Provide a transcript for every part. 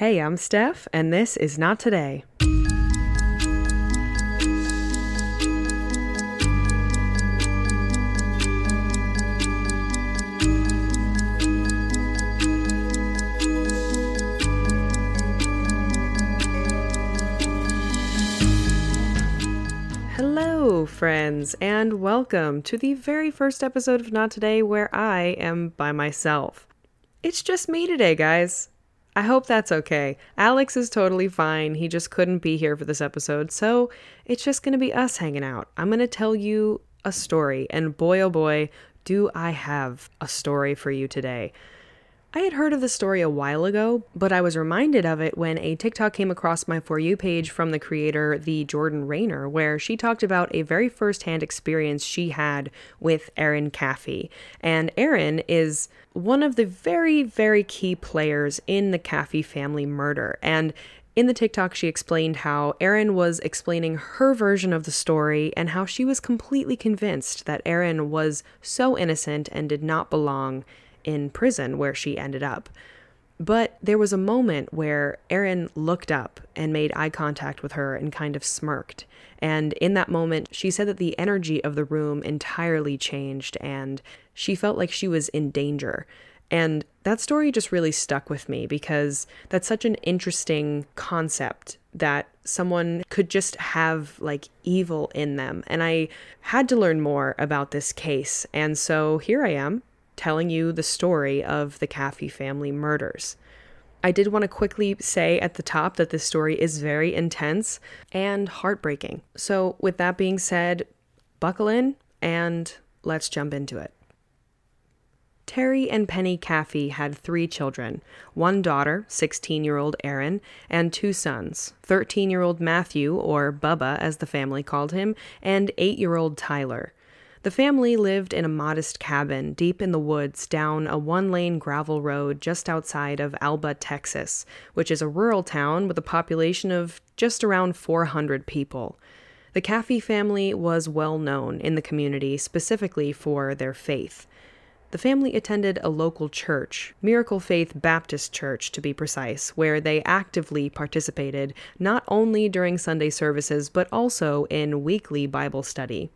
Hey, I'm Steph, and this is Not Today. Hello, friends, and welcome to the very first episode of Not Today where I am by myself. It's just me today, guys. I hope that's okay. Alex is totally fine. He just couldn't be here for this episode, so it's just gonna be us hanging out. I'm gonna tell you a story, and boy oh boy, do I have a story for you today. I had heard of the story a while ago, but I was reminded of it when a TikTok came across my For You page from the creator, the Jordan Rayner, where she talked about a very first hand experience she had with Erin Caffey. And Erin is one of the very, very key players in the Caffey family murder. And in the TikTok, she explained how Erin was explaining her version of the story and how she was completely convinced that Erin was so innocent and did not belong in prison where she ended up. But there was a moment where Erin looked up and made eye contact with her and kind of smirked. And in that moment, she said that the energy of the room entirely changed and she felt like she was in danger. And that story just really stuck with me because that's such an interesting concept that someone could just have like evil in them. And I had to learn more about this case. And so here I am telling you the story of the Caffey family murders. I did want to quickly say at the top that this story is very intense and heartbreaking. So, with that being said, buckle in and let's jump into it. Terry and Penny Caffey had three children one daughter, 16 year old Erin, and two sons 13 year old Matthew, or Bubba as the family called him, and 8 year old Tyler. The family lived in a modest cabin deep in the woods down a one lane gravel road just outside of Alba, Texas, which is a rural town with a population of just around 400 people. The Caffey family was well known in the community specifically for their faith. The family attended a local church, Miracle Faith Baptist Church to be precise, where they actively participated not only during Sunday services but also in weekly Bible study.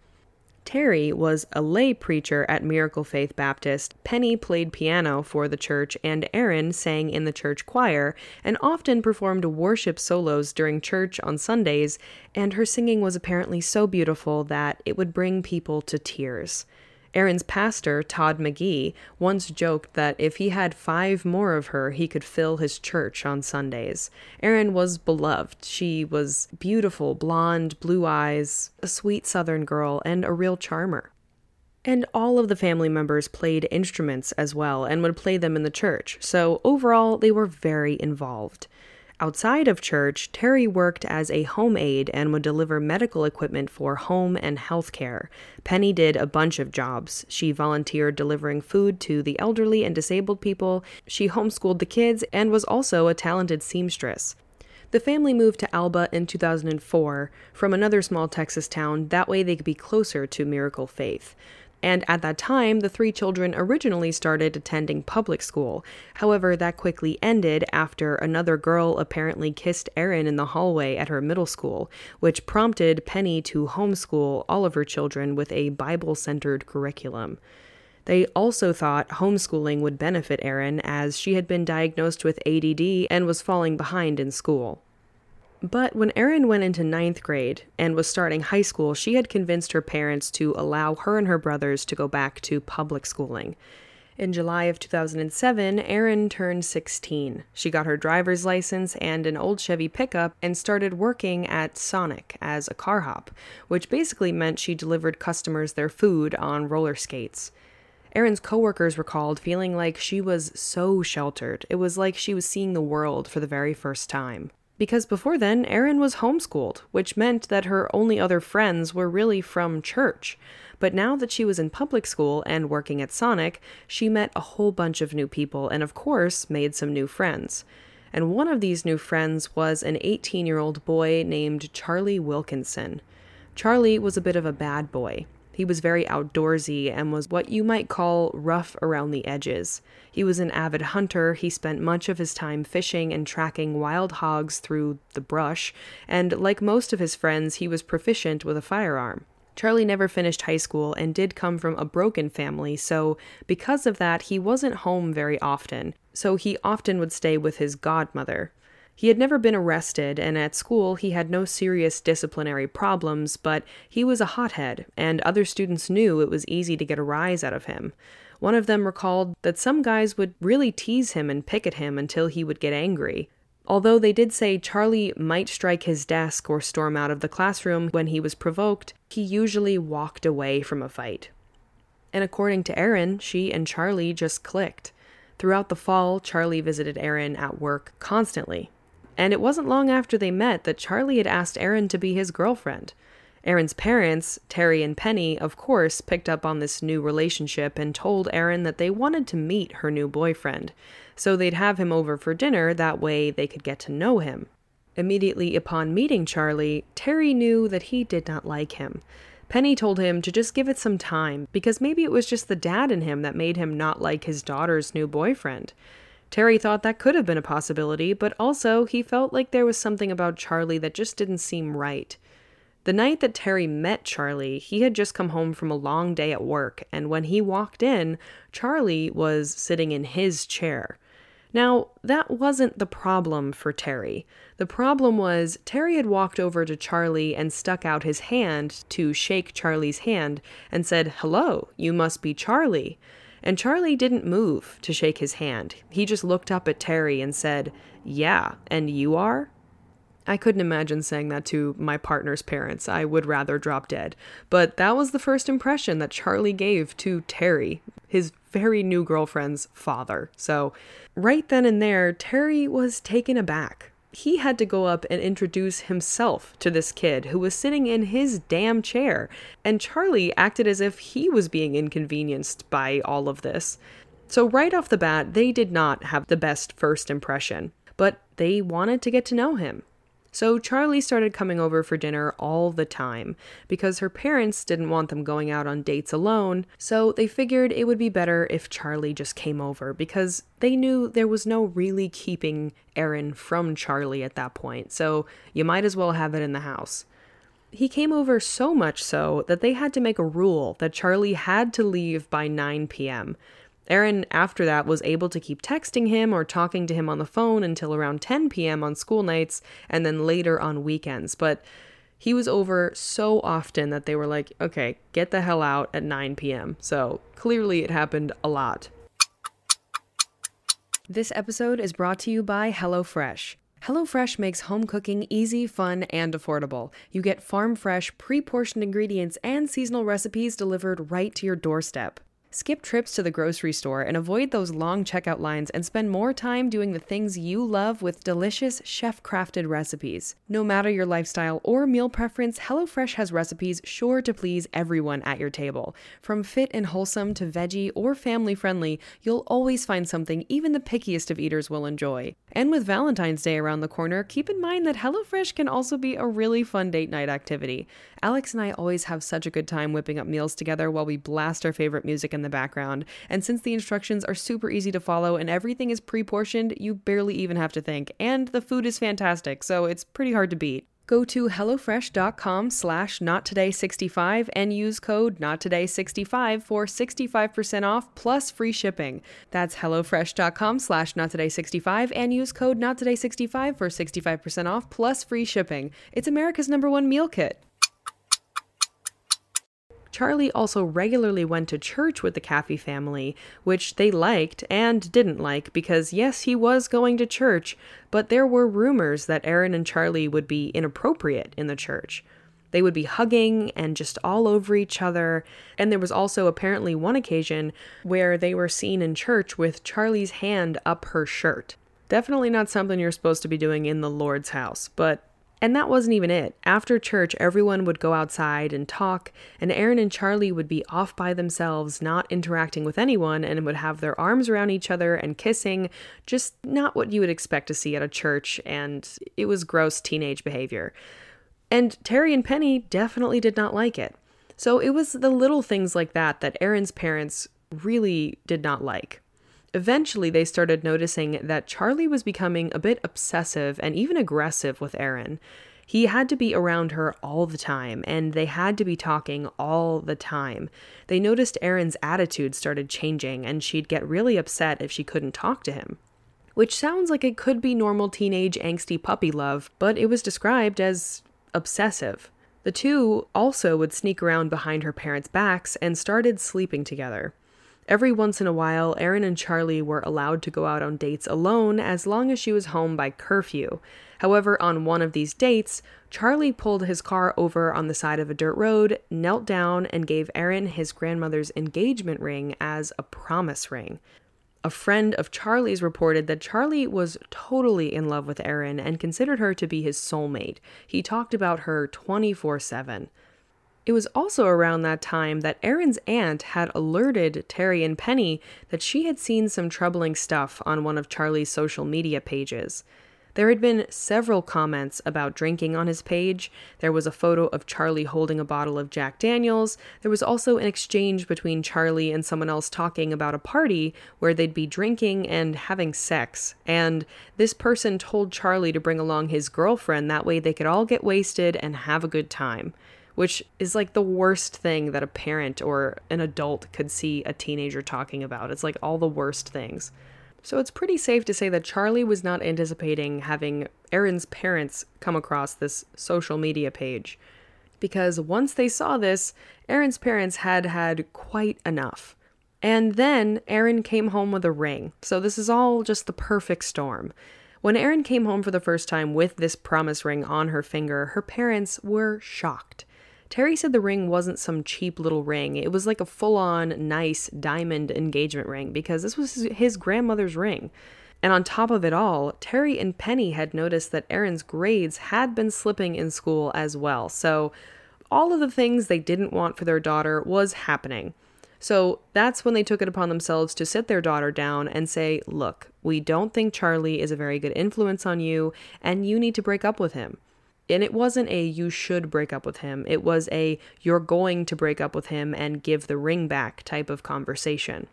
Terry was a lay preacher at Miracle Faith Baptist. Penny played piano for the church, and Erin sang in the church choir and often performed worship solos during church on Sundays, and her singing was apparently so beautiful that it would bring people to tears. Erin's pastor, Todd McGee, once joked that if he had five more of her, he could fill his church on Sundays. Erin was beloved. She was beautiful, blonde, blue eyes, a sweet southern girl, and a real charmer. And all of the family members played instruments as well and would play them in the church, so overall, they were very involved. Outside of church, Terry worked as a home aide and would deliver medical equipment for home and health care. Penny did a bunch of jobs. She volunteered delivering food to the elderly and disabled people, she homeschooled the kids, and was also a talented seamstress. The family moved to Alba in 2004 from another small Texas town, that way they could be closer to Miracle Faith and at that time, the three children originally started attending public school. However, that quickly ended after another girl apparently kissed Erin in the hallway at her middle school, which prompted Penny to homeschool all of her children with a Bible centered curriculum. They also thought homeschooling would benefit Erin as she had been diagnosed with ADD and was falling behind in school. But when Erin went into ninth grade and was starting high school, she had convinced her parents to allow her and her brothers to go back to public schooling. In July of 2007, Erin turned 16. She got her driver's license and an old Chevy pickup and started working at Sonic as a car hop, which basically meant she delivered customers their food on roller skates. Erin's coworkers recalled feeling like she was so sheltered. It was like she was seeing the world for the very first time. Because before then, Erin was homeschooled, which meant that her only other friends were really from church. But now that she was in public school and working at Sonic, she met a whole bunch of new people and, of course, made some new friends. And one of these new friends was an 18 year old boy named Charlie Wilkinson. Charlie was a bit of a bad boy. He was very outdoorsy and was what you might call rough around the edges. He was an avid hunter. He spent much of his time fishing and tracking wild hogs through the brush, and like most of his friends, he was proficient with a firearm. Charlie never finished high school and did come from a broken family, so because of that, he wasn't home very often. So he often would stay with his godmother. He had never been arrested, and at school he had no serious disciplinary problems, but he was a hothead, and other students knew it was easy to get a rise out of him. One of them recalled that some guys would really tease him and pick at him until he would get angry. Although they did say Charlie might strike his desk or storm out of the classroom when he was provoked, he usually walked away from a fight. And according to Erin, she and Charlie just clicked. Throughout the fall, Charlie visited Erin at work constantly, and it wasn't long after they met that Charlie had asked Erin to be his girlfriend. Erin's parents, Terry and Penny, of course, picked up on this new relationship and told Erin that they wanted to meet her new boyfriend, so they'd have him over for dinner, that way they could get to know him. Immediately upon meeting Charlie, Terry knew that he did not like him. Penny told him to just give it some time, because maybe it was just the dad in him that made him not like his daughter's new boyfriend. Terry thought that could have been a possibility, but also he felt like there was something about Charlie that just didn't seem right. The night that Terry met Charlie, he had just come home from a long day at work, and when he walked in, Charlie was sitting in his chair. Now, that wasn't the problem for Terry. The problem was Terry had walked over to Charlie and stuck out his hand to shake Charlie's hand and said, Hello, you must be Charlie. And Charlie didn't move to shake his hand. He just looked up at Terry and said, Yeah, and you are? I couldn't imagine saying that to my partner's parents. I would rather drop dead. But that was the first impression that Charlie gave to Terry, his very new girlfriend's father. So, right then and there, Terry was taken aback he had to go up and introduce himself to this kid who was sitting in his damn chair. And Charlie acted as if he was being inconvenienced by all of this. So, right off the bat, they did not have the best first impression, but they wanted to get to know him. So Charlie started coming over for dinner all the time because her parents didn't want them going out on dates alone, so they figured it would be better if Charlie just came over because they knew there was no really keeping Erin from Charlie at that point, so you might as well have it in the house. He came over so much so that they had to make a rule that Charlie had to leave by 9 p.m. Erin, after that, was able to keep texting him or talking to him on the phone until around 10 p.m. on school nights and then later on weekends. But he was over so often that they were like, okay, get the hell out at 9 p.m. So clearly it happened a lot. This episode is brought to you by HelloFresh. HelloFresh makes home cooking easy, fun, and affordable. You get farm fresh, pre portioned ingredients and seasonal recipes delivered right to your doorstep. Skip trips to the grocery store and avoid those long checkout lines and spend more time doing the things you love with delicious chef crafted recipes. No matter your lifestyle or meal preference, HelloFresh has recipes sure to please everyone at your table. From fit and wholesome to veggie or family friendly, you'll always find something even the pickiest of eaters will enjoy. And with Valentine's Day around the corner, keep in mind that HelloFresh can also be a really fun date night activity. Alex and I always have such a good time whipping up meals together while we blast our favorite music in the background. And since the instructions are super easy to follow and everything is pre portioned, you barely even have to think. And the food is fantastic, so it's pretty hard to beat. Go to HelloFresh.com slash NotToday65 and use code NotToday65 for 65% off plus free shipping. That's HelloFresh.com slash NotToday65 and use code NotToday65 for 65% off plus free shipping. It's America's number one meal kit. Charlie also regularly went to church with the Caffey family, which they liked and didn't like because, yes, he was going to church, but there were rumors that Erin and Charlie would be inappropriate in the church. They would be hugging and just all over each other. And there was also apparently one occasion where they were seen in church with Charlie's hand up her shirt. Definitely not something you're supposed to be doing in the Lord's house, but and that wasn't even it. After church, everyone would go outside and talk, and Erin and Charlie would be off by themselves, not interacting with anyone, and would have their arms around each other and kissing. Just not what you would expect to see at a church, and it was gross teenage behavior. And Terry and Penny definitely did not like it. So it was the little things like that that Erin's parents really did not like. Eventually, they started noticing that Charlie was becoming a bit obsessive and even aggressive with Erin. He had to be around her all the time, and they had to be talking all the time. They noticed Erin's attitude started changing, and she'd get really upset if she couldn't talk to him. Which sounds like it could be normal teenage angsty puppy love, but it was described as obsessive. The two also would sneak around behind her parents' backs and started sleeping together. Every once in a while, Erin and Charlie were allowed to go out on dates alone as long as she was home by curfew. However, on one of these dates, Charlie pulled his car over on the side of a dirt road, knelt down, and gave Erin his grandmother's engagement ring as a promise ring. A friend of Charlie's reported that Charlie was totally in love with Erin and considered her to be his soulmate. He talked about her 24 7. It was also around that time that Erin's aunt had alerted Terry and Penny that she had seen some troubling stuff on one of Charlie's social media pages. There had been several comments about drinking on his page. There was a photo of Charlie holding a bottle of Jack Daniels. There was also an exchange between Charlie and someone else talking about a party where they'd be drinking and having sex. And this person told Charlie to bring along his girlfriend, that way they could all get wasted and have a good time which is like the worst thing that a parent or an adult could see a teenager talking about. It's like all the worst things. So it's pretty safe to say that Charlie was not anticipating having Erin's parents come across this social media page. Because once they saw this, Erin's parents had had quite enough. And then Erin came home with a ring. So this is all just the perfect storm. When Erin came home for the first time with this promise ring on her finger, her parents were shocked. Terry said the ring wasn't some cheap little ring. It was like a full on, nice diamond engagement ring because this was his grandmother's ring. And on top of it all, Terry and Penny had noticed that Erin's grades had been slipping in school as well. So all of the things they didn't want for their daughter was happening. So that's when they took it upon themselves to sit their daughter down and say, Look, we don't think Charlie is a very good influence on you, and you need to break up with him. And it wasn't a you should break up with him. It was a you're going to break up with him and give the ring back type of conversation.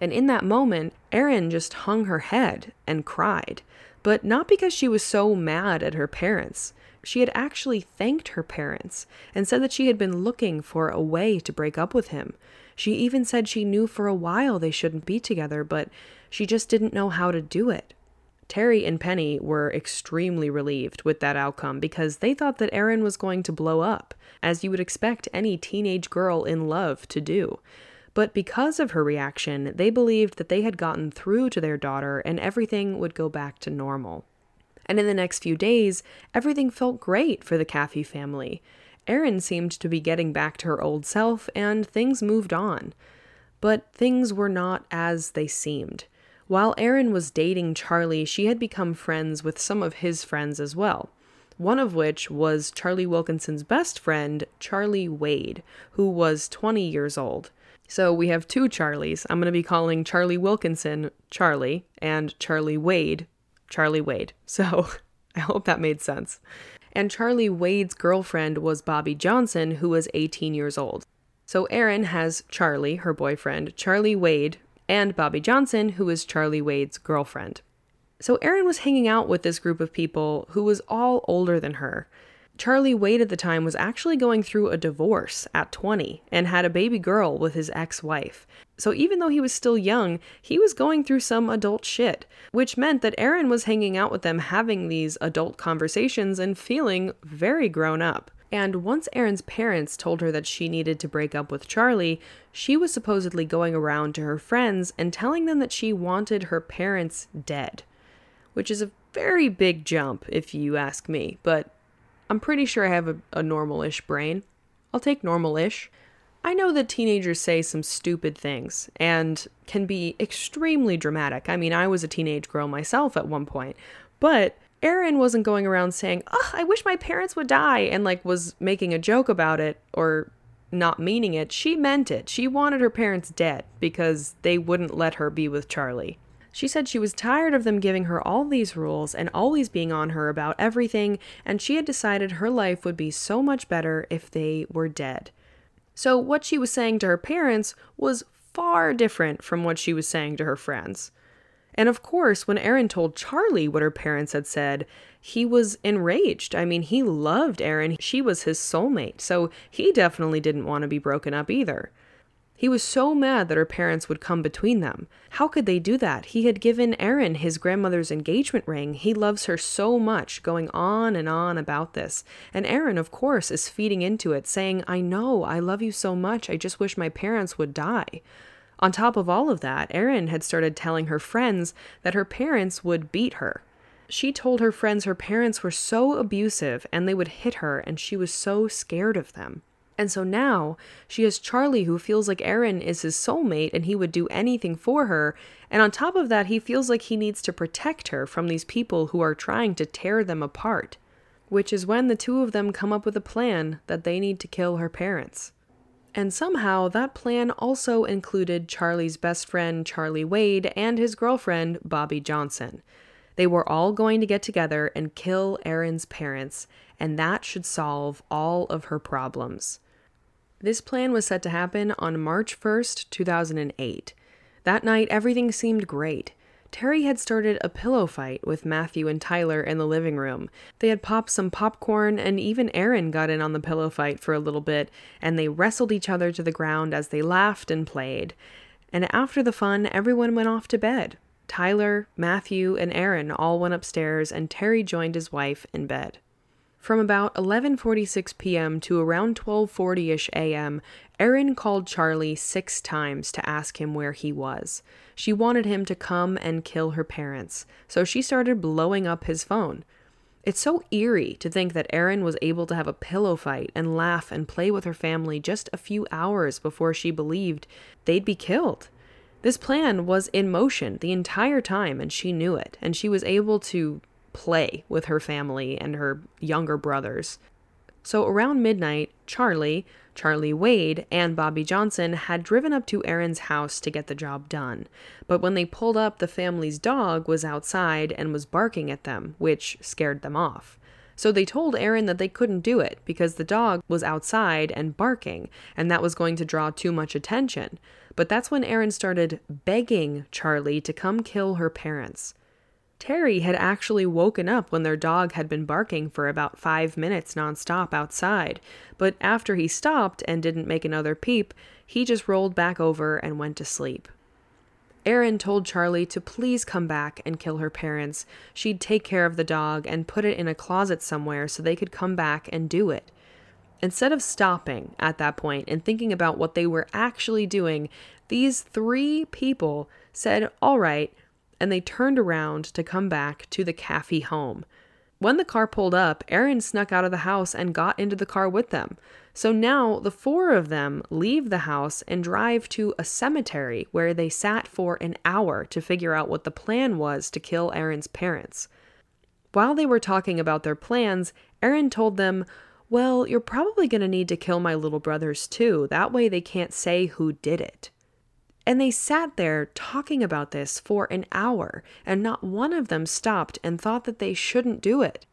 And in that moment, Erin just hung her head and cried. But not because she was so mad at her parents. She had actually thanked her parents and said that she had been looking for a way to break up with him. She even said she knew for a while they shouldn't be together, but she just didn't know how to do it. Terry and Penny were extremely relieved with that outcome because they thought that Erin was going to blow up, as you would expect any teenage girl in love to do. But because of her reaction, they believed that they had gotten through to their daughter and everything would go back to normal. And in the next few days, everything felt great for the Caffey family. Erin seemed to be getting back to her old self, and things moved on. But things were not as they seemed. While Erin was dating Charlie, she had become friends with some of his friends as well. One of which was Charlie Wilkinson's best friend, Charlie Wade, who was 20 years old. So we have two Charlies. I'm going to be calling Charlie Wilkinson Charlie and Charlie Wade Charlie Wade. So I hope that made sense. And Charlie Wade's girlfriend was Bobby Johnson, who was 18 years old. So Erin has Charlie, her boyfriend, Charlie Wade, and Bobby Johnson, who was Charlie Wade's girlfriend. So Erin was hanging out with this group of people who was all older than her. Charlie Wade at the time was actually going through a divorce at 20 and had a baby girl with his ex wife. So even though he was still young, he was going through some adult shit, which meant that Erin was hanging out with them having these adult conversations and feeling very grown up. And once Erin's parents told her that she needed to break up with Charlie, she was supposedly going around to her friends and telling them that she wanted her parents dead. Which is a very big jump, if you ask me, but I'm pretty sure I have a, a normal ish brain. I'll take normal ish. I know that teenagers say some stupid things and can be extremely dramatic. I mean, I was a teenage girl myself at one point, but Erin wasn't going around saying, "Oh, I wish my parents would die," and like was making a joke about it or not meaning it. She meant it. She wanted her parents dead because they wouldn't let her be with Charlie. She said she was tired of them giving her all these rules and always being on her about everything, and she had decided her life would be so much better if they were dead. So, what she was saying to her parents was far different from what she was saying to her friends. And of course, when Erin told Charlie what her parents had said, he was enraged. I mean, he loved Erin. She was his soulmate, so he definitely didn't want to be broken up either. He was so mad that her parents would come between them. How could they do that? He had given Erin his grandmother's engagement ring. He loves her so much, going on and on about this. And Erin, of course, is feeding into it, saying, I know, I love you so much, I just wish my parents would die. On top of all of that, Erin had started telling her friends that her parents would beat her. She told her friends her parents were so abusive and they would hit her, and she was so scared of them. And so now she has Charlie who feels like Erin is his soulmate and he would do anything for her. And on top of that, he feels like he needs to protect her from these people who are trying to tear them apart. Which is when the two of them come up with a plan that they need to kill her parents. And somehow that plan also included Charlie's best friend, Charlie Wade, and his girlfriend, Bobby Johnson. They were all going to get together and kill Erin's parents, and that should solve all of her problems. This plan was set to happen on March 1st, 2008. That night, everything seemed great. Terry had started a pillow fight with Matthew and Tyler in the living room. They had popped some popcorn, and even Erin got in on the pillow fight for a little bit, and they wrestled each other to the ground as they laughed and played. And after the fun, everyone went off to bed. Tyler, Matthew, and Erin all went upstairs, and Terry joined his wife in bed. From about 11:46 p.m. to around 12:40ish a.m., Erin called Charlie 6 times to ask him where he was. She wanted him to come and kill her parents, so she started blowing up his phone. It's so eerie to think that Erin was able to have a pillow fight and laugh and play with her family just a few hours before she believed they'd be killed. This plan was in motion the entire time, and she knew it, and she was able to play with her family and her younger brothers. So around midnight, Charlie, Charlie Wade, and Bobby Johnson had driven up to Erin's house to get the job done. But when they pulled up, the family's dog was outside and was barking at them, which scared them off. So they told Erin that they couldn't do it because the dog was outside and barking, and that was going to draw too much attention. But that's when Erin started begging Charlie to come kill her parents. Terry had actually woken up when their dog had been barking for about five minutes nonstop outside, but after he stopped and didn't make another peep, he just rolled back over and went to sleep. Erin told Charlie to please come back and kill her parents. She'd take care of the dog and put it in a closet somewhere so they could come back and do it. Instead of stopping at that point and thinking about what they were actually doing, these three people said, All right, and they turned around to come back to the Caffey home. When the car pulled up, Erin snuck out of the house and got into the car with them. So now the four of them leave the house and drive to a cemetery where they sat for an hour to figure out what the plan was to kill Erin's parents. While they were talking about their plans, Erin told them, Well, you're probably going to need to kill my little brothers too. That way they can't say who did it. And they sat there talking about this for an hour, and not one of them stopped and thought that they shouldn't do it.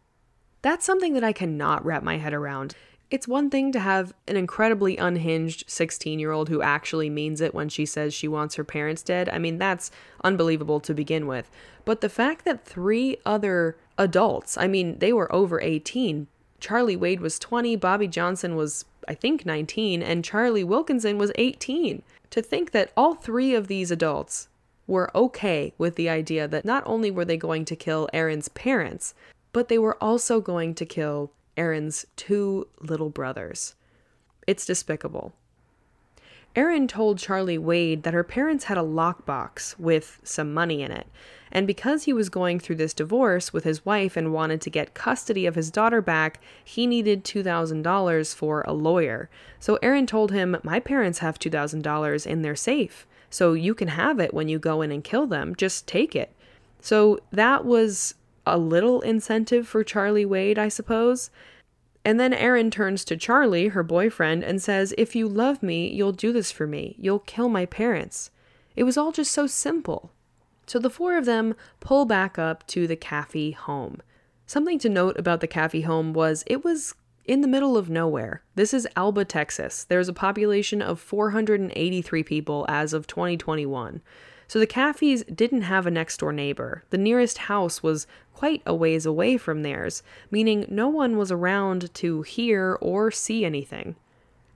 That's something that I cannot wrap my head around. It's one thing to have an incredibly unhinged 16 year old who actually means it when she says she wants her parents dead. I mean, that's unbelievable to begin with. But the fact that three other adults, I mean, they were over 18. Charlie Wade was 20, Bobby Johnson was, I think, 19, and Charlie Wilkinson was 18 to think that all three of these adults were okay with the idea that not only were they going to kill Erin's parents, but they were also going to kill Erin's two little brothers. It's despicable. Erin told Charlie Wade that her parents had a lockbox with some money in it, and because he was going through this divorce with his wife and wanted to get custody of his daughter back, he needed $2,000 for a lawyer. So Erin told him, My parents have $2,000 in their safe, so you can have it when you go in and kill them. Just take it. So that was a little incentive for Charlie Wade, I suppose. And then Erin turns to Charlie, her boyfriend, and says, If you love me, you'll do this for me. You'll kill my parents. It was all just so simple. So the four of them pull back up to the Caffey home. Something to note about the Caffey home was it was in the middle of nowhere. This is Alba, Texas. There's a population of 483 people as of 2021. So the Caffeys didn't have a next door neighbor. The nearest house was quite a ways away from theirs, meaning no one was around to hear or see anything.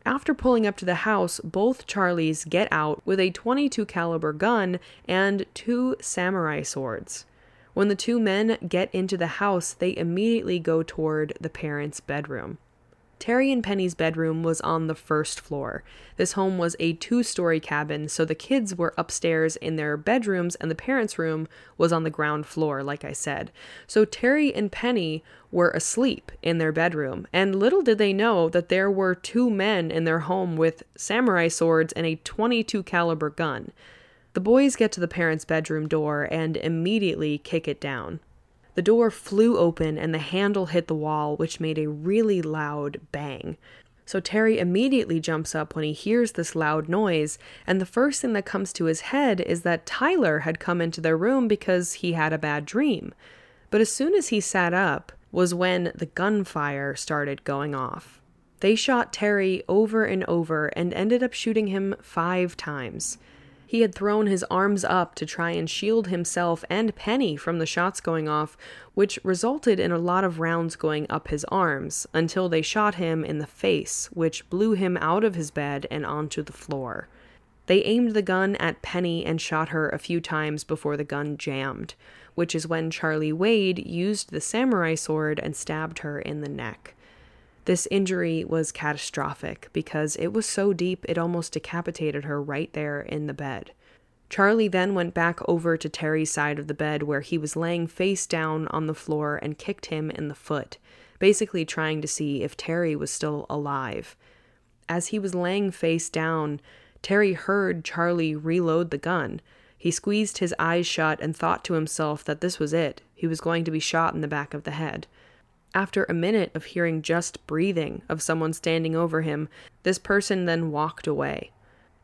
After pulling up to the house, both Charlies get out with a 22 caliber gun and two samurai swords. When the two men get into the house, they immediately go toward the parents' bedroom. Terry and Penny's bedroom was on the first floor. This home was a two story cabin, so the kids were upstairs in their bedrooms, and the parents' room was on the ground floor, like I said. So Terry and Penny were asleep in their bedroom, and little did they know that there were two men in their home with samurai swords and a 22 caliber gun. The boys get to the parents' bedroom door and immediately kick it down. The door flew open and the handle hit the wall, which made a really loud bang. So Terry immediately jumps up when he hears this loud noise, and the first thing that comes to his head is that Tyler had come into their room because he had a bad dream. But as soon as he sat up, was when the gunfire started going off. They shot Terry over and over and ended up shooting him five times. He had thrown his arms up to try and shield himself and Penny from the shots going off, which resulted in a lot of rounds going up his arms until they shot him in the face, which blew him out of his bed and onto the floor. They aimed the gun at Penny and shot her a few times before the gun jammed, which is when Charlie Wade used the samurai sword and stabbed her in the neck. This injury was catastrophic because it was so deep it almost decapitated her right there in the bed. Charlie then went back over to Terry's side of the bed where he was laying face down on the floor and kicked him in the foot, basically trying to see if Terry was still alive. As he was laying face down, Terry heard Charlie reload the gun. He squeezed his eyes shut and thought to himself that this was it. He was going to be shot in the back of the head. After a minute of hearing just breathing of someone standing over him, this person then walked away.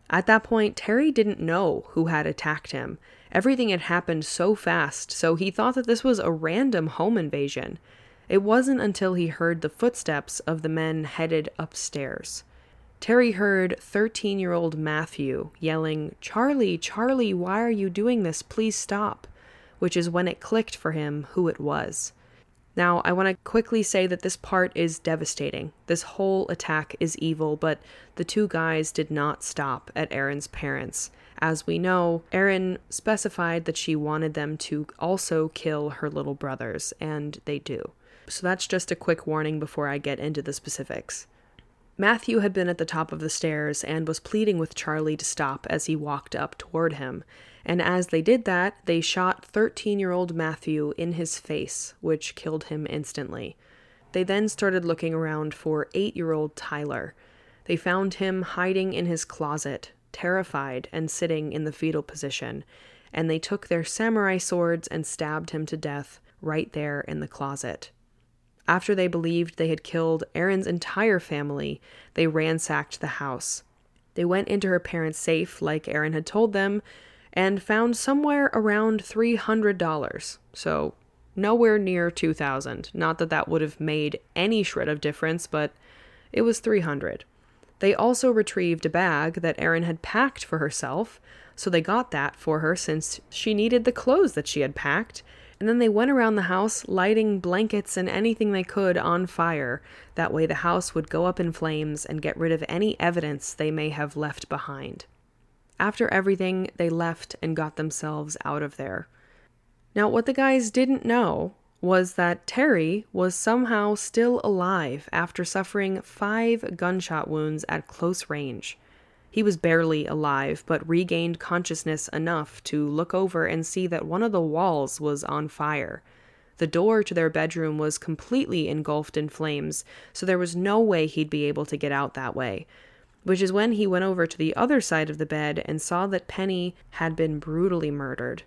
At that point, Terry didn't know who had attacked him. Everything had happened so fast, so he thought that this was a random home invasion. It wasn't until he heard the footsteps of the men headed upstairs. Terry heard 13 year old Matthew yelling, Charlie, Charlie, why are you doing this? Please stop. Which is when it clicked for him who it was. Now, I want to quickly say that this part is devastating. This whole attack is evil, but the two guys did not stop at Erin's parents. As we know, Erin specified that she wanted them to also kill her little brothers, and they do. So that's just a quick warning before I get into the specifics. Matthew had been at the top of the stairs and was pleading with Charlie to stop as he walked up toward him, and as they did that, they shot 13 year old Matthew in his face, which killed him instantly. They then started looking around for 8 year old Tyler. They found him hiding in his closet, terrified and sitting in the fetal position, and they took their samurai swords and stabbed him to death right there in the closet. After they believed they had killed Erin's entire family, they ransacked the house. They went into her parents' safe, like Erin had told them, and found somewhere around $300. So nowhere near 2000. Not that that would have made any shred of difference, but it was 300. They also retrieved a bag that Erin had packed for herself, so they got that for her since she needed the clothes that she had packed. And then they went around the house lighting blankets and anything they could on fire. That way the house would go up in flames and get rid of any evidence they may have left behind. After everything, they left and got themselves out of there. Now, what the guys didn't know was that Terry was somehow still alive after suffering five gunshot wounds at close range. He was barely alive, but regained consciousness enough to look over and see that one of the walls was on fire. The door to their bedroom was completely engulfed in flames, so there was no way he'd be able to get out that way which is when he went over to the other side of the bed and saw that Penny had been brutally murdered.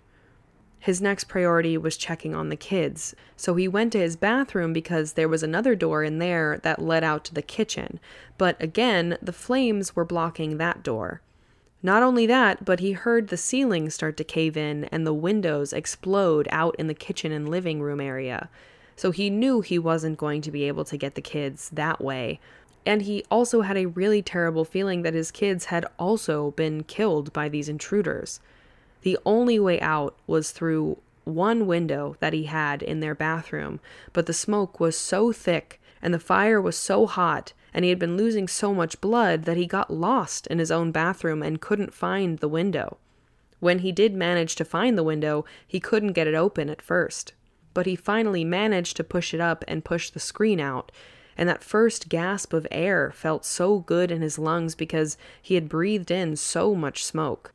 His next priority was checking on the kids, so he went to his bathroom because there was another door in there that led out to the kitchen, but again, the flames were blocking that door. Not only that, but he heard the ceiling start to cave in and the windows explode out in the kitchen and living room area. so he knew he wasn't going to be able to get the kids that way. And he also had a really terrible feeling that his kids had also been killed by these intruders. The only way out was through one window that he had in their bathroom, but the smoke was so thick and the fire was so hot, and he had been losing so much blood that he got lost in his own bathroom and couldn't find the window. When he did manage to find the window, he couldn't get it open at first. But he finally managed to push it up and push the screen out, and that first gasp of air felt so good in his lungs because he had breathed in so much smoke.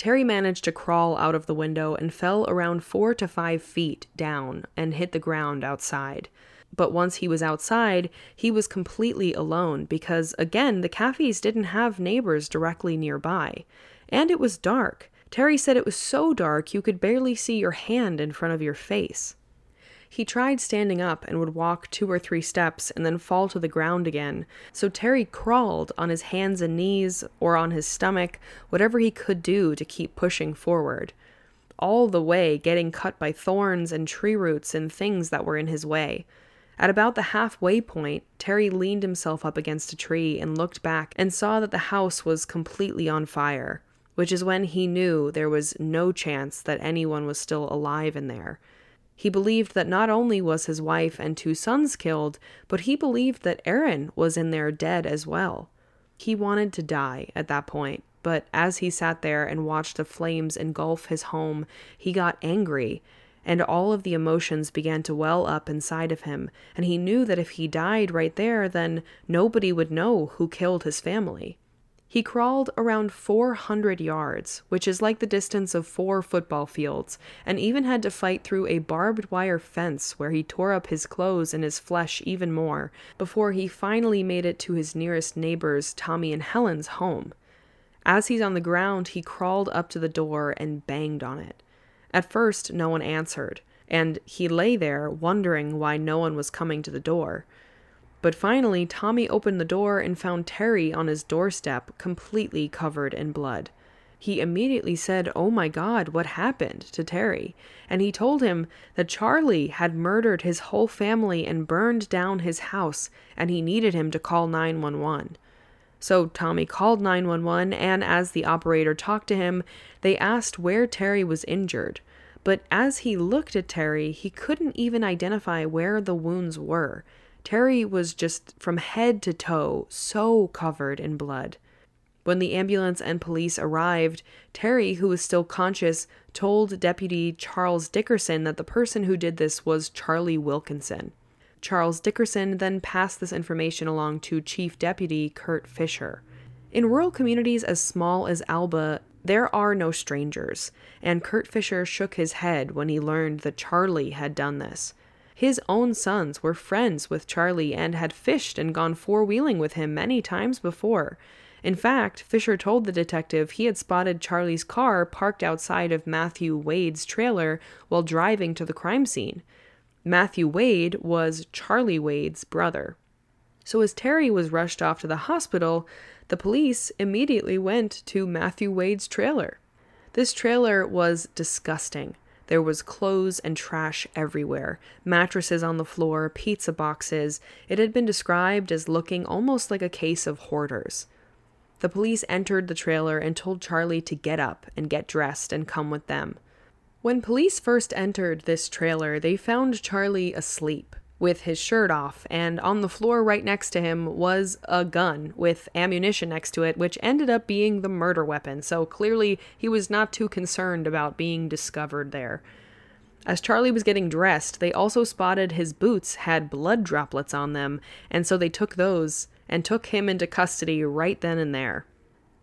Terry managed to crawl out of the window and fell around four to five feet down and hit the ground outside. But once he was outside, he was completely alone because, again, the Caffeys didn't have neighbors directly nearby. And it was dark. Terry said it was so dark you could barely see your hand in front of your face. He tried standing up and would walk two or three steps and then fall to the ground again, so Terry crawled on his hands and knees or on his stomach, whatever he could do to keep pushing forward. All the way getting cut by thorns and tree roots and things that were in his way. At about the halfway point, Terry leaned himself up against a tree and looked back and saw that the house was completely on fire, which is when he knew there was no chance that anyone was still alive in there. He believed that not only was his wife and two sons killed, but he believed that Erin was in there dead as well. He wanted to die at that point, but as he sat there and watched the flames engulf his home, he got angry, and all of the emotions began to well up inside of him, and he knew that if he died right there, then nobody would know who killed his family. He crawled around 400 yards, which is like the distance of four football fields, and even had to fight through a barbed wire fence where he tore up his clothes and his flesh even more before he finally made it to his nearest neighbors, Tommy and Helen's home. As he's on the ground, he crawled up to the door and banged on it. At first, no one answered, and he lay there wondering why no one was coming to the door. But finally, Tommy opened the door and found Terry on his doorstep, completely covered in blood. He immediately said, Oh my God, what happened to Terry? And he told him that Charlie had murdered his whole family and burned down his house, and he needed him to call 911. So Tommy called 911, and as the operator talked to him, they asked where Terry was injured. But as he looked at Terry, he couldn't even identify where the wounds were. Terry was just from head to toe so covered in blood. When the ambulance and police arrived, Terry, who was still conscious, told Deputy Charles Dickerson that the person who did this was Charlie Wilkinson. Charles Dickerson then passed this information along to Chief Deputy Kurt Fisher. In rural communities as small as Alba, there are no strangers, and Kurt Fisher shook his head when he learned that Charlie had done this. His own sons were friends with Charlie and had fished and gone four wheeling with him many times before. In fact, Fisher told the detective he had spotted Charlie's car parked outside of Matthew Wade's trailer while driving to the crime scene. Matthew Wade was Charlie Wade's brother. So, as Terry was rushed off to the hospital, the police immediately went to Matthew Wade's trailer. This trailer was disgusting. There was clothes and trash everywhere, mattresses on the floor, pizza boxes. It had been described as looking almost like a case of hoarders. The police entered the trailer and told Charlie to get up and get dressed and come with them. When police first entered this trailer, they found Charlie asleep with his shirt off, and on the floor right next to him was a gun with ammunition next to it, which ended up being the murder weapon. So clearly, he was not too concerned about being discovered there. As Charlie was getting dressed, they also spotted his boots had blood droplets on them, and so they took those and took him into custody right then and there.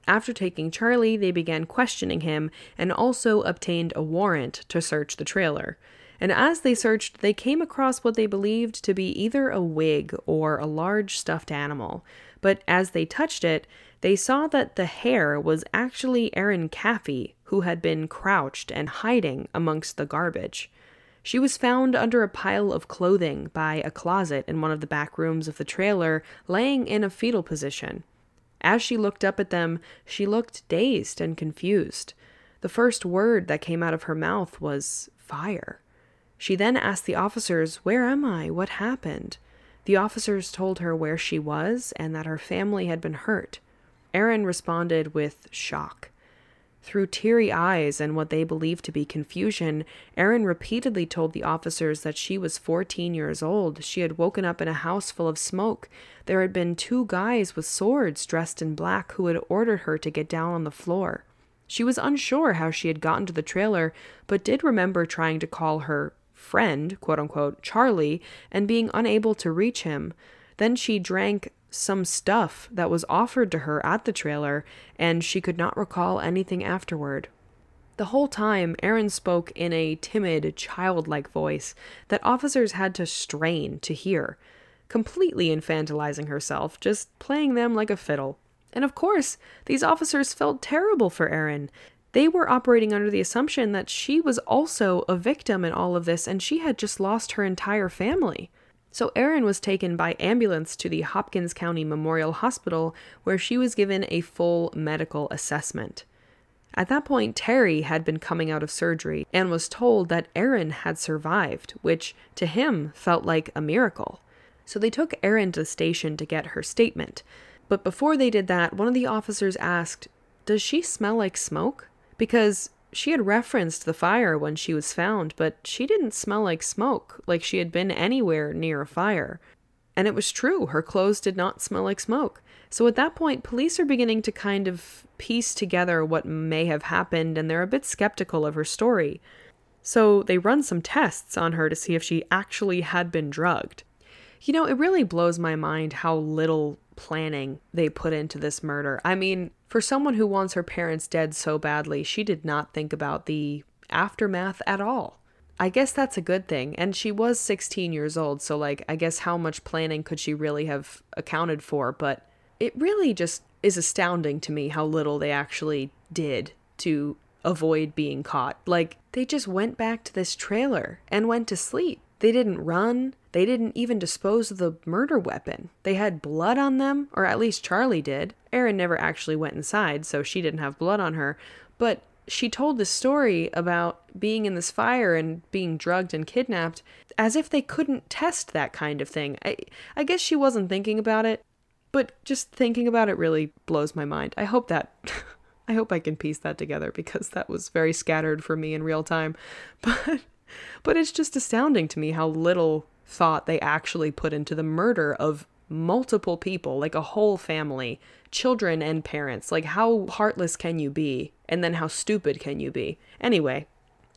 After taking Charlie, they began questioning him and also obtained a warrant to search the trailer and as they searched, they came across what they believed to be either a wig or a large stuffed animal. But as they touched it, they saw that the hair was actually Erin Caffey, who had been crouched and hiding amongst the garbage. She was found under a pile of clothing by a closet in one of the back rooms of the trailer, laying in a fetal position. As she looked up at them, she looked dazed and confused. The first word that came out of her mouth was fire. She then asked the officers, Where am I? What happened? The officers told her where she was and that her family had been hurt. Erin responded with shock. Through teary eyes and what they believed to be confusion, Erin repeatedly told the officers that she was 14 years old. She had woken up in a house full of smoke. There had been two guys with swords dressed in black who had ordered her to get down on the floor. She was unsure how she had gotten to the trailer, but did remember trying to call her friend, quote unquote, Charlie, and being unable to reach him. Then she drank some stuff that was offered to her at the trailer, and she could not recall anything afterward. The whole time, Erin spoke in a timid, childlike voice that officers had to strain to hear, completely infantilizing herself, just playing them like a fiddle. And of course, these officers felt terrible for Erin. They were operating under the assumption that she was also a victim in all of this and she had just lost her entire family. So Erin was taken by ambulance to the Hopkins County Memorial Hospital where she was given a full medical assessment. At that point, Terry had been coming out of surgery and was told that Erin had survived, which to him felt like a miracle. So they took Erin to the station to get her statement. But before they did that, one of the officers asked, Does she smell like smoke? Because she had referenced the fire when she was found, but she didn't smell like smoke, like she had been anywhere near a fire. And it was true, her clothes did not smell like smoke. So at that point, police are beginning to kind of piece together what may have happened, and they're a bit skeptical of her story. So they run some tests on her to see if she actually had been drugged. You know, it really blows my mind how little planning they put into this murder. I mean, for someone who wants her parents dead so badly, she did not think about the aftermath at all. I guess that's a good thing. And she was 16 years old, so, like, I guess how much planning could she really have accounted for? But it really just is astounding to me how little they actually did to avoid being caught. Like, they just went back to this trailer and went to sleep. They didn't run. They didn't even dispose of the murder weapon. They had blood on them, or at least Charlie did. Erin never actually went inside, so she didn't have blood on her. But she told this story about being in this fire and being drugged and kidnapped as if they couldn't test that kind of thing. I, I guess she wasn't thinking about it, but just thinking about it really blows my mind. I hope that. I hope I can piece that together because that was very scattered for me in real time. But but it's just astounding to me how little thought they actually put into the murder of multiple people, like a whole family, children and parents. Like, how heartless can you be? And then how stupid can you be? Anyway,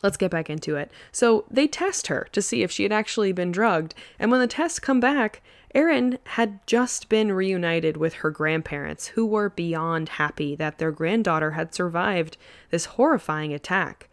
let's get back into it. So they test her to see if she had actually been drugged. And when the tests come back, Erin had just been reunited with her grandparents, who were beyond happy that their granddaughter had survived this horrifying attack.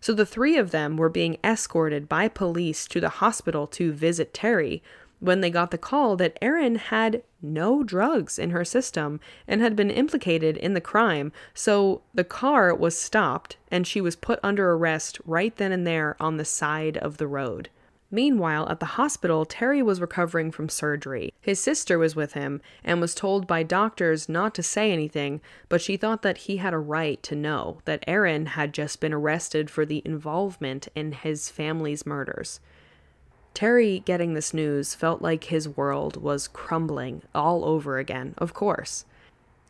So the three of them were being escorted by police to the hospital to visit Terry when they got the call that Erin had no drugs in her system and had been implicated in the crime. So the car was stopped and she was put under arrest right then and there on the side of the road. Meanwhile, at the hospital, Terry was recovering from surgery. His sister was with him and was told by doctors not to say anything, but she thought that he had a right to know that Erin had just been arrested for the involvement in his family's murders. Terry, getting this news, felt like his world was crumbling all over again, of course.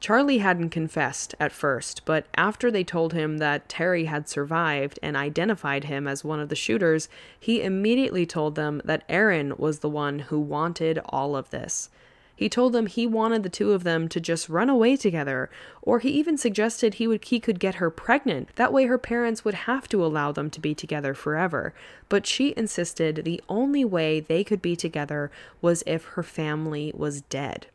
Charlie hadn't confessed at first, but after they told him that Terry had survived and identified him as one of the shooters, he immediately told them that Erin was the one who wanted all of this. He told them he wanted the two of them to just run away together, or he even suggested he would he could get her pregnant. That way her parents would have to allow them to be together forever. But she insisted the only way they could be together was if her family was dead.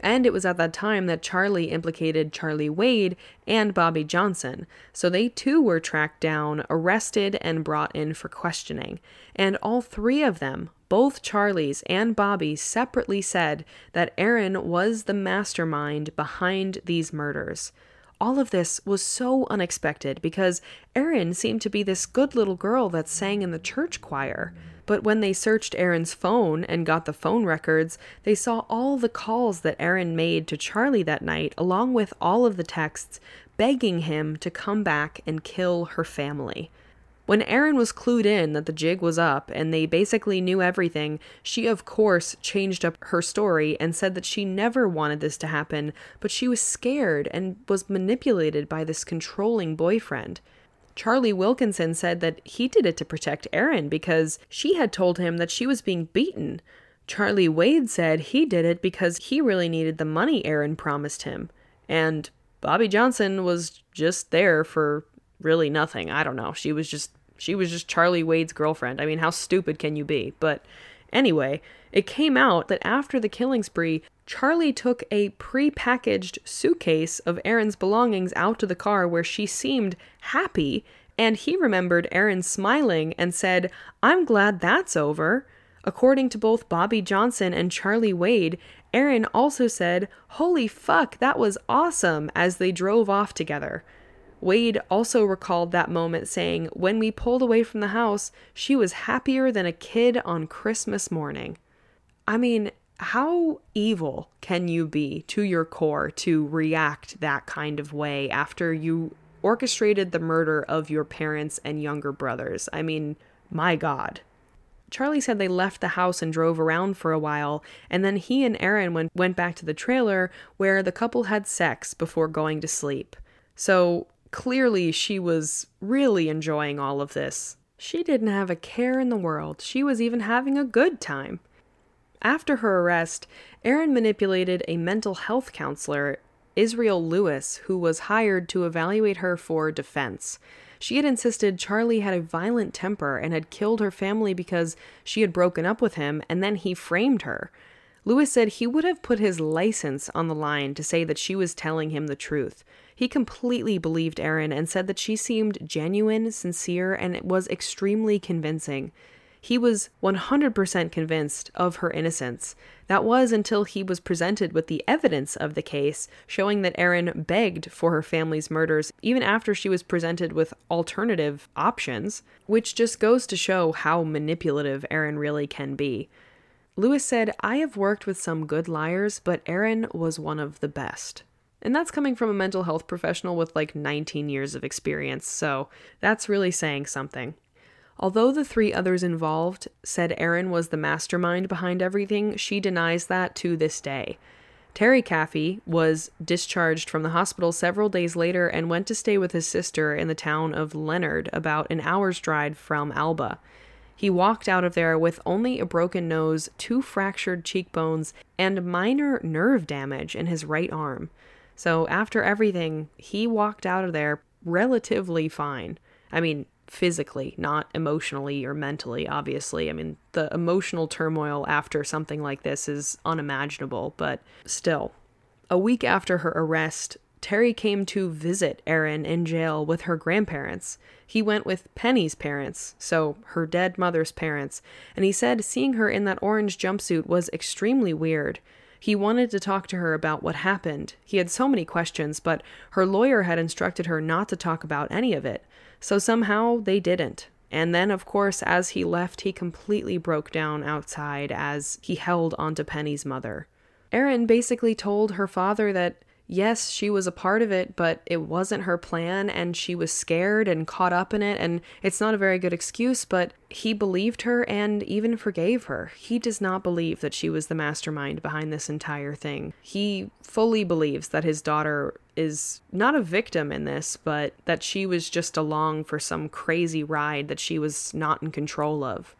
And it was at that time that Charlie implicated Charlie Wade and Bobby Johnson, so they too were tracked down, arrested, and brought in for questioning. And all three of them, both Charlie's and Bobby, separately said that Erin was the mastermind behind these murders. All of this was so unexpected because Erin seemed to be this good little girl that sang in the church choir. But when they searched Erin's phone and got the phone records, they saw all the calls that Erin made to Charlie that night, along with all of the texts begging him to come back and kill her family. When Erin was clued in that the jig was up and they basically knew everything, she of course changed up her story and said that she never wanted this to happen, but she was scared and was manipulated by this controlling boyfriend. Charlie Wilkinson said that he did it to protect Erin because she had told him that she was being beaten. Charlie Wade said he did it because he really needed the money Erin promised him. And Bobby Johnson was just there for really nothing. I don't know. She was just she was just Charlie Wade's girlfriend. I mean, how stupid can you be? But anyway, it came out that after the killing spree, Charlie took a pre-packaged suitcase of Erin's belongings out to the car where she seemed happy, and he remembered Erin smiling and said, "I'm glad that's over." According to both Bobby Johnson and Charlie Wade, Erin also said, Holy fuck, that was awesome, as they drove off together. Wade also recalled that moment, saying, When we pulled away from the house, she was happier than a kid on Christmas morning. I mean, how evil can you be to your core to react that kind of way after you orchestrated the murder of your parents and younger brothers? I mean, my God. Charlie said they left the house and drove around for a while, and then he and Erin went, went back to the trailer where the couple had sex before going to sleep. So Clearly, she was really enjoying all of this. She didn't have a care in the world. She was even having a good time. After her arrest, Erin manipulated a mental health counselor, Israel Lewis, who was hired to evaluate her for defense. She had insisted Charlie had a violent temper and had killed her family because she had broken up with him, and then he framed her. Lewis said he would have put his license on the line to say that she was telling him the truth. He completely believed Erin and said that she seemed genuine, sincere, and it was extremely convincing. He was 100% convinced of her innocence. That was until he was presented with the evidence of the case, showing that Erin begged for her family's murders even after she was presented with alternative options, which just goes to show how manipulative Erin really can be. Lewis said, I have worked with some good liars, but Erin was one of the best. And that's coming from a mental health professional with like 19 years of experience, so that's really saying something. Although the three others involved said Erin was the mastermind behind everything, she denies that to this day. Terry Caffey was discharged from the hospital several days later and went to stay with his sister in the town of Leonard, about an hour's drive from Alba. He walked out of there with only a broken nose, two fractured cheekbones, and minor nerve damage in his right arm. So after everything, he walked out of there relatively fine. I mean, physically, not emotionally or mentally, obviously. I mean, the emotional turmoil after something like this is unimaginable, but still. A week after her arrest, Terry came to visit Erin in jail with her grandparents. He went with Penny's parents, so her dead mother's parents, and he said seeing her in that orange jumpsuit was extremely weird. He wanted to talk to her about what happened. He had so many questions, but her lawyer had instructed her not to talk about any of it. So somehow they didn't. And then, of course, as he left, he completely broke down outside as he held onto Penny's mother. Erin basically told her father that yes, she was a part of it, but it wasn't her plan and she was scared and caught up in it. And it's not a very good excuse, but he believed her and even forgave her. He does not believe that she was the mastermind behind this entire thing. He fully believes that his daughter is not a victim in this, but that she was just along for some crazy ride that she was not in control of.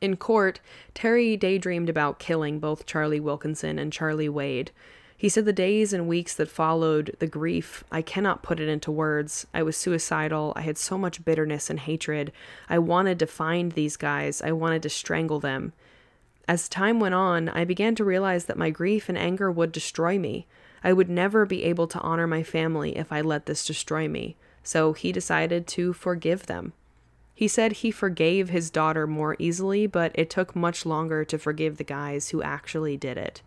In court, Terry daydreamed about killing both Charlie Wilkinson and Charlie Wade. He said the days and weeks that followed the grief, I cannot put it into words. I was suicidal. I had so much bitterness and hatred. I wanted to find these guys. I wanted to strangle them. As time went on, I began to realize that my grief and anger would destroy me. I would never be able to honor my family if I let this destroy me. So he decided to forgive them. He said he forgave his daughter more easily, but it took much longer to forgive the guys who actually did it.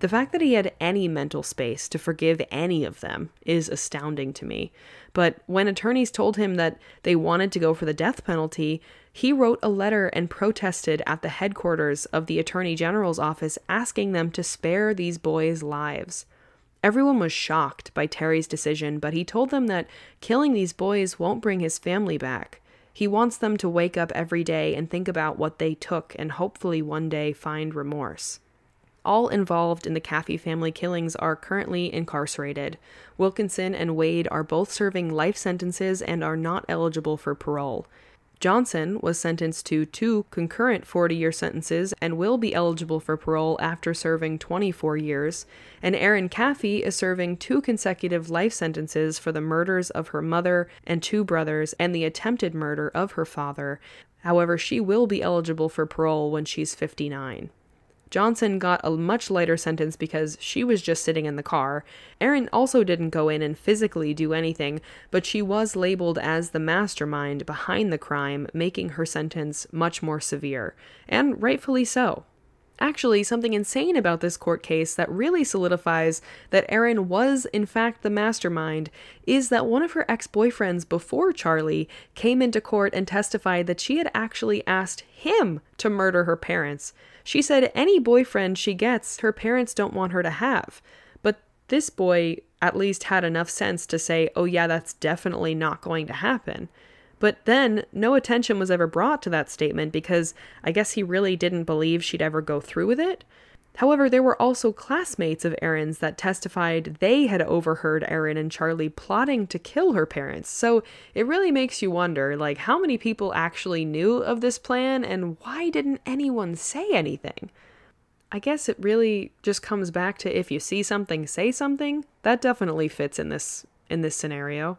The fact that he had any mental space to forgive any of them is astounding to me. But when attorneys told him that they wanted to go for the death penalty, he wrote a letter and protested at the headquarters of the Attorney General's office asking them to spare these boys' lives. Everyone was shocked by Terry's decision, but he told them that killing these boys won't bring his family back. He wants them to wake up every day and think about what they took and hopefully one day find remorse. All involved in the Caffey family killings are currently incarcerated. Wilkinson and Wade are both serving life sentences and are not eligible for parole. Johnson was sentenced to two concurrent 40 year sentences and will be eligible for parole after serving 24 years. And Erin Caffey is serving two consecutive life sentences for the murders of her mother and two brothers and the attempted murder of her father. However, she will be eligible for parole when she's 59. Johnson got a much lighter sentence because she was just sitting in the car. Erin also didn't go in and physically do anything, but she was labeled as the mastermind behind the crime, making her sentence much more severe. And rightfully so. Actually, something insane about this court case that really solidifies that Erin was, in fact, the mastermind is that one of her ex boyfriends before Charlie came into court and testified that she had actually asked him to murder her parents. She said any boyfriend she gets, her parents don't want her to have. But this boy at least had enough sense to say, oh, yeah, that's definitely not going to happen. But then no attention was ever brought to that statement because I guess he really didn't believe she'd ever go through with it. However, there were also classmates of Erin's that testified they had overheard Erin and Charlie plotting to kill her parents. So it really makes you wonder like how many people actually knew of this plan and why didn't anyone say anything? I guess it really just comes back to if you see something, say something. That definitely fits in this in this scenario.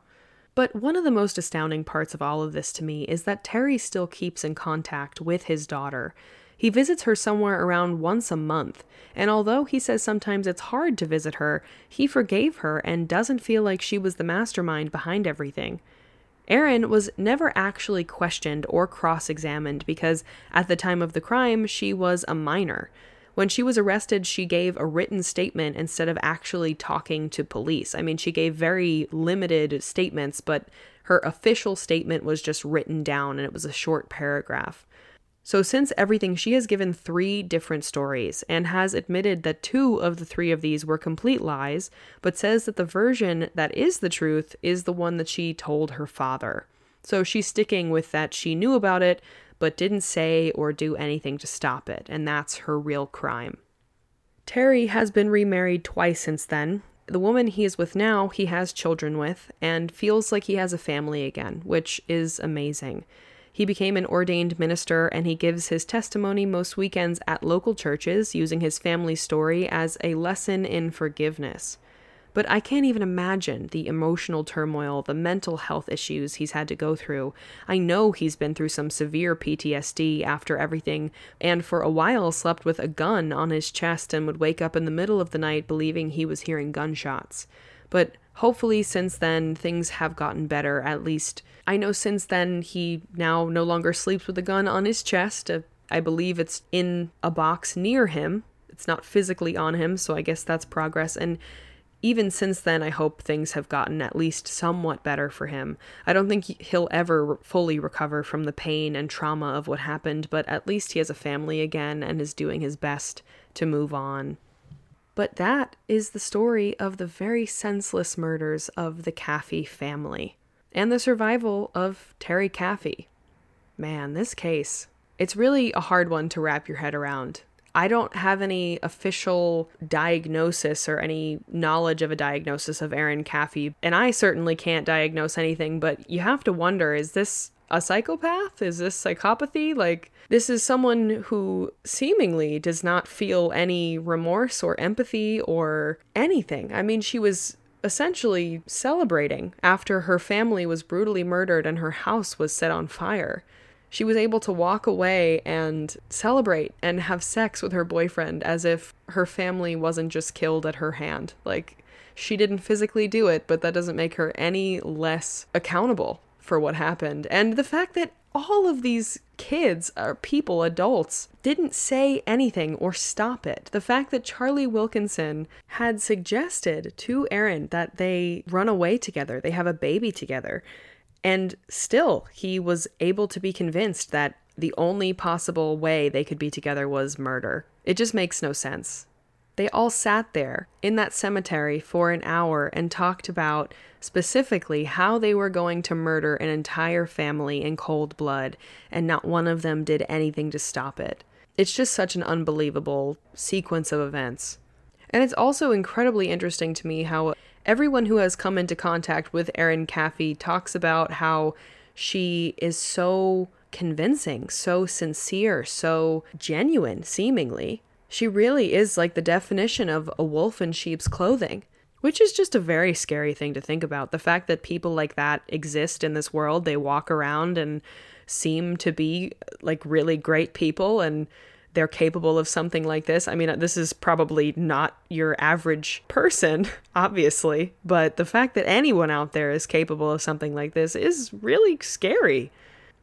But one of the most astounding parts of all of this to me is that Terry still keeps in contact with his daughter. He visits her somewhere around once a month, and although he says sometimes it's hard to visit her, he forgave her and doesn't feel like she was the mastermind behind everything. Erin was never actually questioned or cross examined because at the time of the crime she was a minor. When she was arrested, she gave a written statement instead of actually talking to police. I mean, she gave very limited statements, but her official statement was just written down and it was a short paragraph. So, since everything, she has given three different stories and has admitted that two of the three of these were complete lies, but says that the version that is the truth is the one that she told her father. So, she's sticking with that she knew about it, but didn't say or do anything to stop it, and that's her real crime. Terry has been remarried twice since then. The woman he is with now, he has children with, and feels like he has a family again, which is amazing. He became an ordained minister and he gives his testimony most weekends at local churches using his family story as a lesson in forgiveness. But I can't even imagine the emotional turmoil, the mental health issues he's had to go through. I know he's been through some severe PTSD after everything, and for a while slept with a gun on his chest and would wake up in the middle of the night believing he was hearing gunshots. But hopefully, since then, things have gotten better, at least I know since then he now no longer sleeps with a gun on his chest. Uh, I believe it's in a box near him. It's not physically on him, so I guess that's progress. And even since then, I hope things have gotten at least somewhat better for him. I don't think he'll ever fully recover from the pain and trauma of what happened, but at least he has a family again and is doing his best to move on. But that is the story of the very senseless murders of the Caffey family and the survival of Terry Caffey. Man, this case, it's really a hard one to wrap your head around. I don't have any official diagnosis or any knowledge of a diagnosis of Erin Caffey, and I certainly can't diagnose anything, but you have to wonder is this a psychopath? Is this psychopathy? Like, this is someone who seemingly does not feel any remorse or empathy or anything. I mean, she was essentially celebrating after her family was brutally murdered and her house was set on fire. She was able to walk away and celebrate and have sex with her boyfriend as if her family wasn't just killed at her hand. Like, she didn't physically do it, but that doesn't make her any less accountable for what happened. And the fact that all of these kids or people, adults, didn't say anything or stop it. The fact that Charlie Wilkinson had suggested to Erin that they run away together, they have a baby together, and still he was able to be convinced that the only possible way they could be together was murder. It just makes no sense. They all sat there in that cemetery for an hour and talked about specifically how they were going to murder an entire family in cold blood, and not one of them did anything to stop it. It's just such an unbelievable sequence of events. And it's also incredibly interesting to me how everyone who has come into contact with Erin Caffey talks about how she is so convincing, so sincere, so genuine, seemingly. She really is like the definition of a wolf in sheep's clothing, which is just a very scary thing to think about. The fact that people like that exist in this world, they walk around and seem to be like really great people and they're capable of something like this. I mean, this is probably not your average person, obviously, but the fact that anyone out there is capable of something like this is really scary.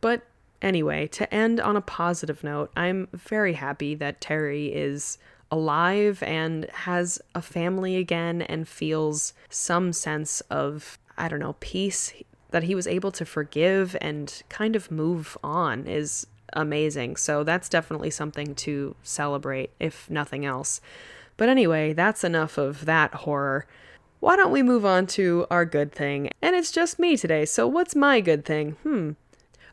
But Anyway, to end on a positive note, I'm very happy that Terry is alive and has a family again and feels some sense of, I don't know, peace that he was able to forgive and kind of move on is amazing. So that's definitely something to celebrate, if nothing else. But anyway, that's enough of that horror. Why don't we move on to our good thing? And it's just me today, so what's my good thing? Hmm,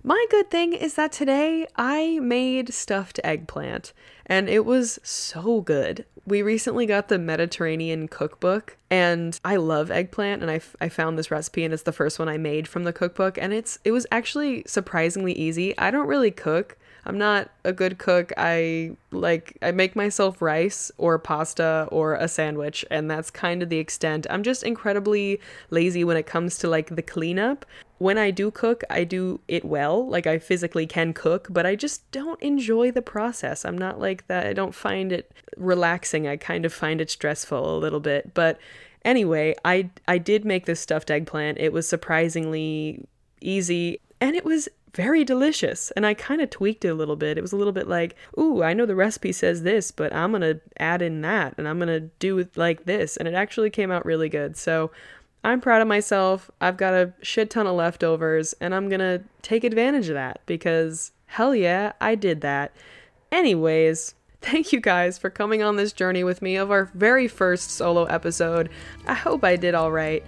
my good thing is that today I made stuffed eggplant and it was so good. We recently got the Mediterranean cookbook and I love eggplant and I, f- I found this recipe and it's the first one I made from the cookbook and it's it was actually surprisingly easy. I don't really cook. I'm not a good cook. I like I make myself rice or pasta or a sandwich and that's kind of the extent. I'm just incredibly lazy when it comes to like the cleanup when I do cook, I do it well. Like I physically can cook, but I just don't enjoy the process. I'm not like that. I don't find it relaxing. I kind of find it stressful a little bit. But anyway, I I did make this stuffed eggplant. It was surprisingly easy and it was very delicious. And I kind of tweaked it a little bit. It was a little bit like, ooh, I know the recipe says this, but I'm going to add in that and I'm going to do it like this. And it actually came out really good. So I'm proud of myself. I've got a shit ton of leftovers, and I'm gonna take advantage of that because hell yeah, I did that. Anyways, thank you guys for coming on this journey with me of our very first solo episode. I hope I did alright.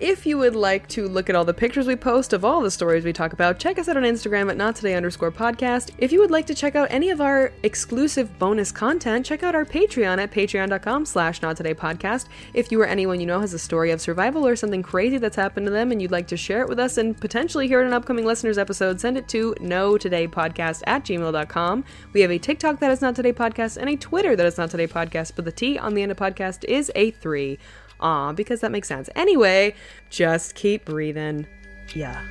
If you would like to look at all the pictures we post of all the stories we talk about, check us out on Instagram at nottoday underscore podcast. If you would like to check out any of our exclusive bonus content, check out our Patreon at patreon.com slash nottodaypodcast. If you or anyone you know has a story of survival or something crazy that's happened to them and you'd like to share it with us and potentially hear it in an upcoming listeners episode, send it to no today podcast at gmail.com. We have a TikTok that is not today podcast and a Twitter that is not today podcast, but the T on the end of podcast is a three. Aw, because that makes sense. Anyway, just keep breathing. Yeah.